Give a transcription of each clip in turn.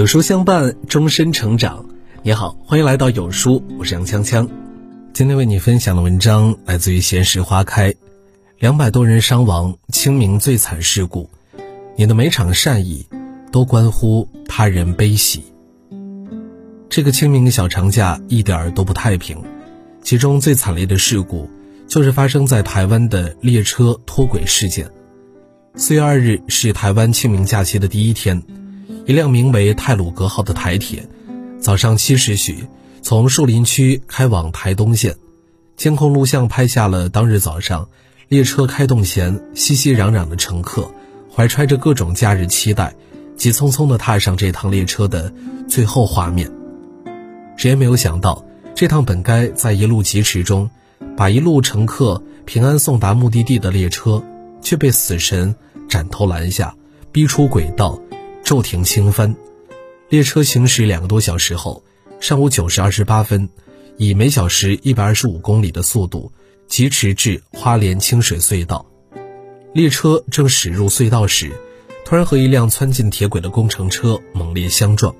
有书相伴，终身成长。你好，欢迎来到有书，我是杨锵锵。今天为你分享的文章来自于闲时花开。两百多人伤亡，清明最惨事故。你的每场善意，都关乎他人悲喜。这个清明小长假一点儿都不太平，其中最惨烈的事故，就是发生在台湾的列车脱轨事件。四月二日是台湾清明假期的第一天。一辆名为泰鲁格号的台铁，早上七时许从树林区开往台东线，监控录像拍下了当日早上列车开动前熙熙攘攘的乘客，怀揣着各种假日期待，急匆匆地踏上这趟列车的最后画面。谁也没有想到，这趟本该在一路疾驰中，把一路乘客平安送达目的地的列车，却被死神斩头拦下，逼出轨道。骤停轻翻，列车行驶两个多小时后，上午九时二十八分，以每小时一百二十五公里的速度疾驰至花莲清水隧道。列车正驶入隧道时，突然和一辆窜进铁轨的工程车猛烈相撞。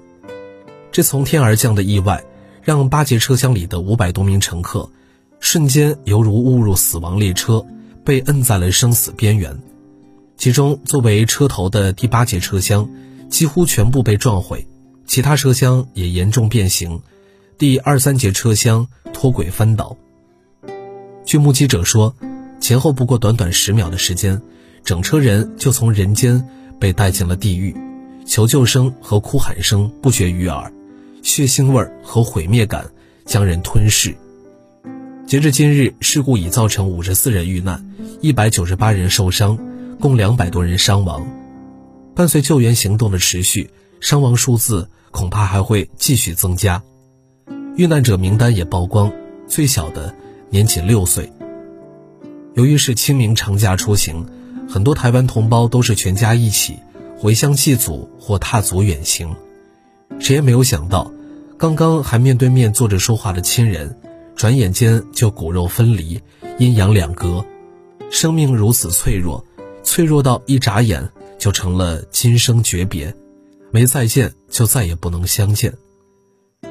这从天而降的意外，让八节车厢里的五百多名乘客，瞬间犹如误入死亡列车，被摁在了生死边缘。其中，作为车头的第八节车厢。几乎全部被撞毁，其他车厢也严重变形，第二三节车厢脱轨翻倒。据目击者说，前后不过短短十秒的时间，整车人就从人间被带进了地狱，求救声和哭喊声不绝于耳，血腥味和毁灭感将人吞噬。截至今日，事故已造成五十四人遇难，一百九十八人受伤，共两百多人伤亡。伴随救援行动的持续，伤亡数字恐怕还会继续增加。遇难者名单也曝光，最小的年仅六岁。由于是清明长假出行，很多台湾同胞都是全家一起回乡祭祖或踏足远行。谁也没有想到，刚刚还面对面坐着说话的亲人，转眼间就骨肉分离，阴阳两隔。生命如此脆弱，脆弱到一眨眼。就成了今生诀别，没再见就再也不能相见。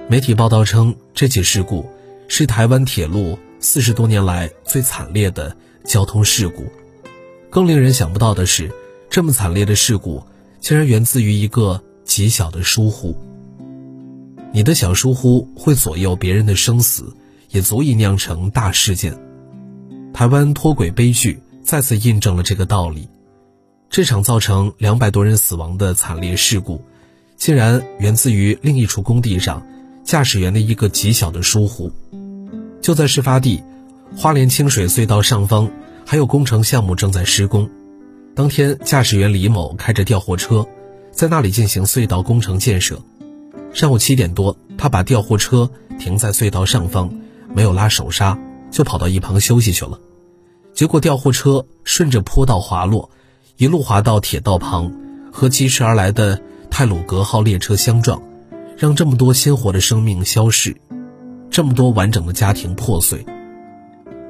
媒体报道称，这起事故是台湾铁路四十多年来最惨烈的交通事故。更令人想不到的是，这么惨烈的事故竟然源自于一个极小的疏忽。你的小疏忽会左右别人的生死，也足以酿成大事件。台湾脱轨悲剧再次印证了这个道理。这场造成两百多人死亡的惨烈事故，竟然源自于另一处工地上驾驶员的一个极小的疏忽。就在事发地花莲清水隧道上方，还有工程项目正在施工。当天，驾驶员李某开着吊货车，在那里进行隧道工程建设。上午七点多，他把吊货车停在隧道上方，没有拉手刹，就跑到一旁休息去了。结果，吊货车顺着坡道滑落。一路滑到铁道旁，和疾驰而来的泰鲁格号列车相撞，让这么多鲜活的生命消逝，这么多完整的家庭破碎。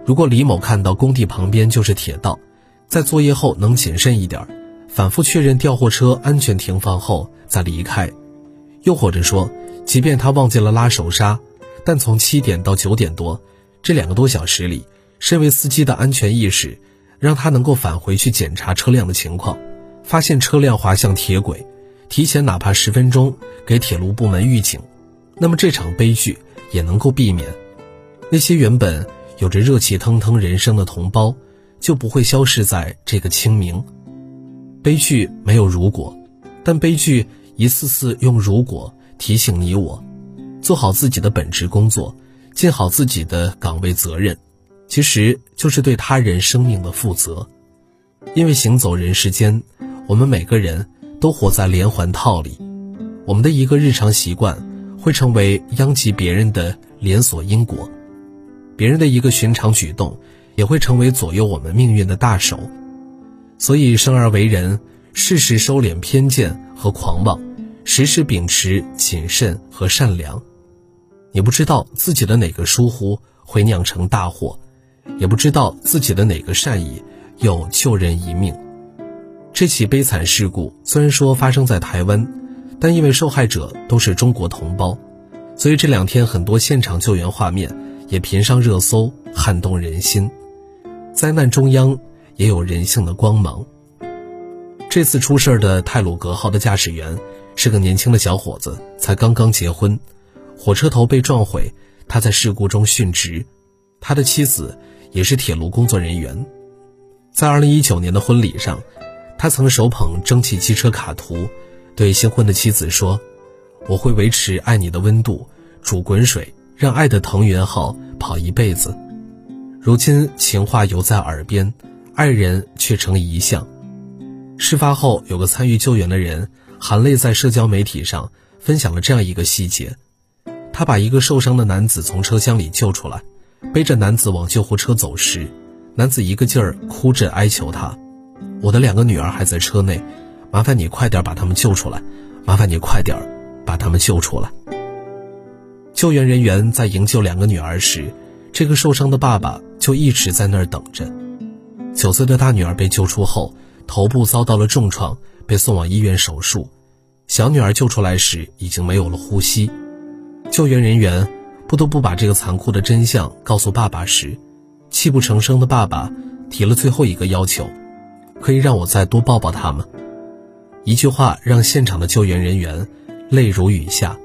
如果李某看到工地旁边就是铁道，在作业后能谨慎一点，反复确认吊货车安全停放后再离开，又或者说，即便他忘记了拉手刹，但从七点到九点多这两个多小时里，身为司机的安全意识。让他能够返回去检查车辆的情况，发现车辆滑向铁轨，提前哪怕十分钟给铁路部门预警，那么这场悲剧也能够避免。那些原本有着热气腾腾人生的同胞，就不会消失在这个清明。悲剧没有如果，但悲剧一次次用如果提醒你我，做好自己的本职工作，尽好自己的岗位责任。其实就是对他人生命的负责，因为行走人世间，我们每个人都活在连环套里，我们的一个日常习惯会成为殃及别人的连锁因果，别人的一个寻常举动也会成为左右我们命运的大手。所以生而为人，事事收敛偏见和狂妄，时时秉持谨慎和善良。你不知道自己的哪个疏忽会酿成大祸。也不知道自己的哪个善意又救人一命。这起悲惨事故虽然说发生在台湾，但因为受害者都是中国同胞，所以这两天很多现场救援画面也频上热搜，撼动人心。灾难中央也有人性的光芒。这次出事的泰鲁格号的驾驶员是个年轻的小伙子，才刚刚结婚，火车头被撞毁，他在事故中殉职。他的妻子也是铁路工作人员，在2019年的婚礼上，他曾手捧蒸汽机车卡图，对新婚的妻子说：“我会维持爱你的温度，煮滚水，让爱的腾云号跑一辈子。”如今情话犹在耳边，爱人却成遗像。事发后，有个参与救援的人含泪在社交媒体上分享了这样一个细节：他把一个受伤的男子从车厢里救出来。背着男子往救护车走时，男子一个劲儿哭着哀求他：“我的两个女儿还在车内，麻烦你快点把他们救出来，麻烦你快点把他们救出来。”救援人员在营救两个女儿时，这个受伤的爸爸就一直在那儿等着。九岁的大女儿被救出后，头部遭到了重创，被送往医院手术。小女儿救出来时已经没有了呼吸，救援人员。不得不把这个残酷的真相告诉爸爸时，泣不成声的爸爸提了最后一个要求：可以让我再多抱抱他吗？一句话让现场的救援人员泪如雨下。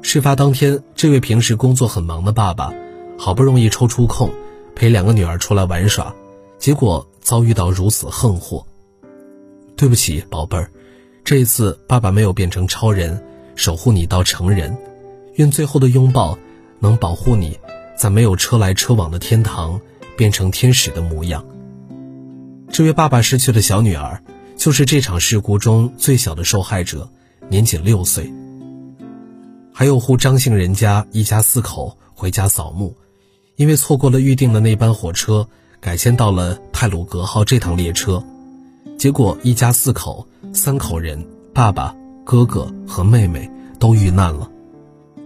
事发当天，这位平时工作很忙的爸爸，好不容易抽出空陪两个女儿出来玩耍，结果遭遇到如此横祸。对不起，宝贝儿，这一次爸爸没有变成超人，守护你到成人。愿最后的拥抱。能保护你，在没有车来车往的天堂变成天使的模样。这位爸爸失去的小女儿，就是这场事故中最小的受害者，年仅六岁。还有户张姓人家一家四口回家扫墓，因为错过了预定的那班火车，改签到了泰鲁格号这趟列车，结果一家四口三口人，爸爸、哥哥和妹妹都遇难了。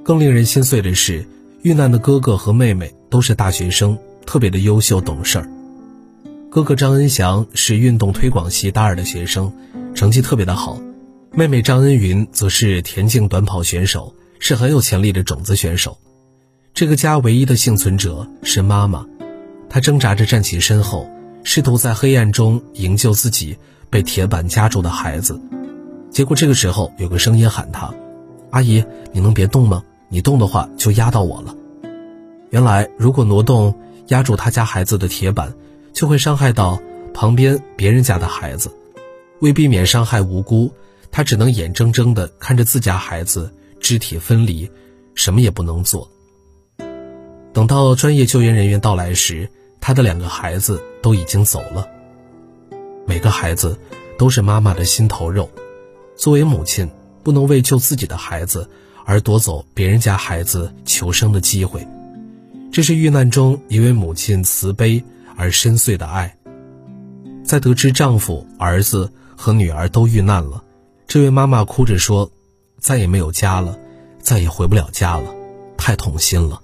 更令人心碎的是。遇难的哥哥和妹妹都是大学生，特别的优秀懂事儿。哥哥张恩祥是运动推广系大二的学生，成绩特别的好。妹妹张恩云则是田径短跑选手，是很有潜力的种子选手。这个家唯一的幸存者是妈妈，她挣扎着站起身后，试图在黑暗中营救自己被铁板夹住的孩子。结果这个时候有个声音喊她：“阿姨，你能别动吗？”你动的话就压到我了。原来，如果挪动压住他家孩子的铁板，就会伤害到旁边别人家的孩子。为避免伤害无辜，他只能眼睁睁地看着自家孩子肢体分离，什么也不能做。等到专业救援人员到来时，他的两个孩子都已经走了。每个孩子都是妈妈的心头肉，作为母亲，不能为救自己的孩子。而夺走别人家孩子求生的机会，这是遇难中一位母亲慈悲而深邃的爱。在得知丈夫、儿子和女儿都遇难了，这位妈妈哭着说：“再也没有家了，再也回不了家了，太痛心了。”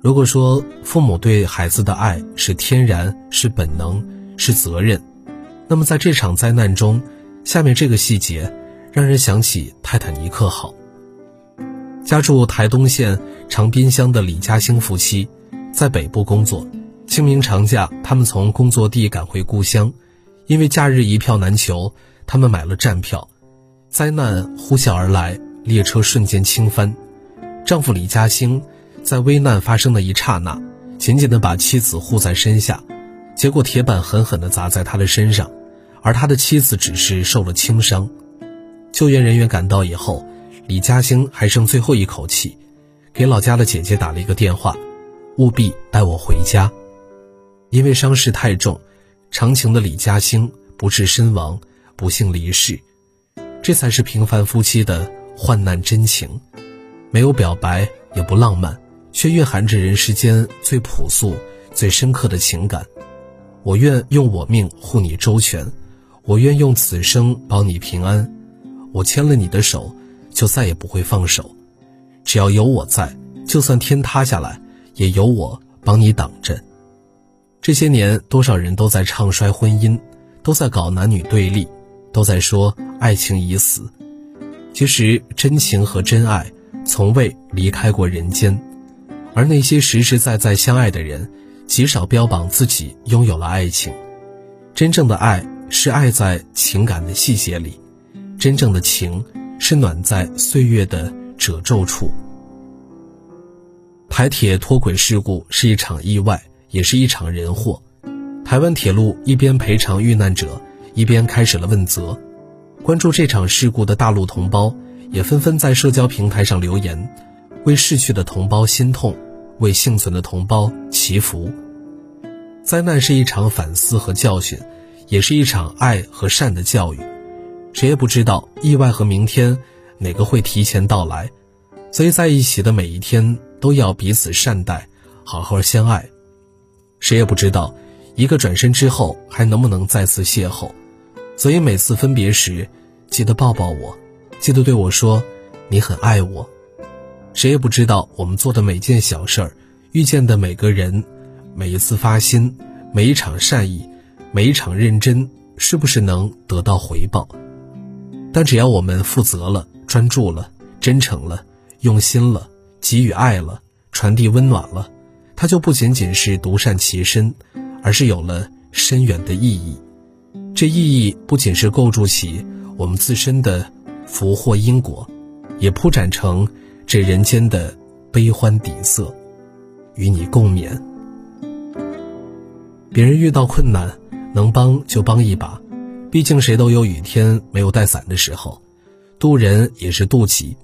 如果说父母对孩子的爱是天然、是本能、是责任，那么在这场灾难中，下面这个细节让人想起泰坦尼克号。家住台东县长滨乡的李嘉兴夫妻，在北部工作。清明长假，他们从工作地赶回故乡，因为假日一票难求，他们买了站票。灾难呼啸而来，列车瞬间倾翻。丈夫李嘉兴在危难发生的一刹那，紧紧地把妻子护在身下，结果铁板狠狠地砸在他的身上，而他的妻子只是受了轻伤。救援人员赶到以后。李嘉兴还剩最后一口气，给老家的姐姐打了一个电话，务必带我回家。因为伤势太重，长情的李嘉兴不治身亡，不幸离世。这才是平凡夫妻的患难真情，没有表白，也不浪漫，却蕴含着人世间最朴素、最深刻的情感。我愿用我命护你周全，我愿用此生保你平安。我牵了你的手。就再也不会放手，只要有我在，就算天塌下来，也有我帮你挡着。这些年，多少人都在唱衰婚姻，都在搞男女对立，都在说爱情已死。其实真情和真爱从未离开过人间，而那些实实在在相爱的人，极少标榜自己拥有了爱情。真正的爱是爱在情感的细节里，真正的情是暖在岁月的褶皱处。台铁脱轨事故是一场意外，也是一场人祸。台湾铁路一边赔偿遇难者，一边开始了问责。关注这场事故的大陆同胞也纷纷在社交平台上留言，为逝去的同胞心痛，为幸存的同胞祈福。灾难是一场反思和教训，也是一场爱和善的教育。谁也不知道意外和明天哪个会提前到来，所以在一起的每一天都要彼此善待，好好相爱。谁也不知道。一个转身之后，还能不能再次邂逅？所以每次分别时，记得抱抱我，记得对我说你很爱我。谁也不知道我们做的每件小事儿，遇见的每个人，每一次发心，每一场善意，每一场认真，是不是能得到回报？但只要我们负责了、专注了、真诚了、用心了、给予爱了、传递温暖了，它就不仅仅是独善其身。而是有了深远的意义，这意义不仅是构筑起我们自身的福祸因果，也铺展成这人间的悲欢底色，与你共勉。别人遇到困难，能帮就帮一把，毕竟谁都有雨天没有带伞的时候，渡人也是渡己。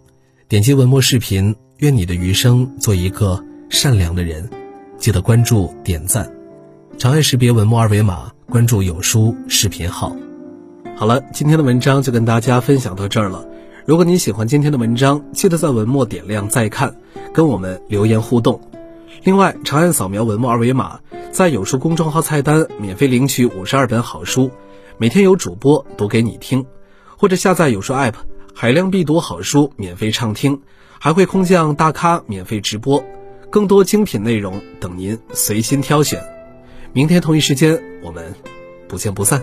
点击文末视频，愿你的余生做一个善良的人，记得关注点赞。长按识别文末二维码，关注有书视频号。好了，今天的文章就跟大家分享到这儿了。如果你喜欢今天的文章，记得在文末点亮再看，跟我们留言互动。另外，长按扫描文末二维码，在有书公众号菜单免费领取五十二本好书，每天有主播读给你听，或者下载有书 App，海量必读好书免费畅听，还会空降大咖免费直播，更多精品内容等您随心挑选。明天同一时间，我们不见不散。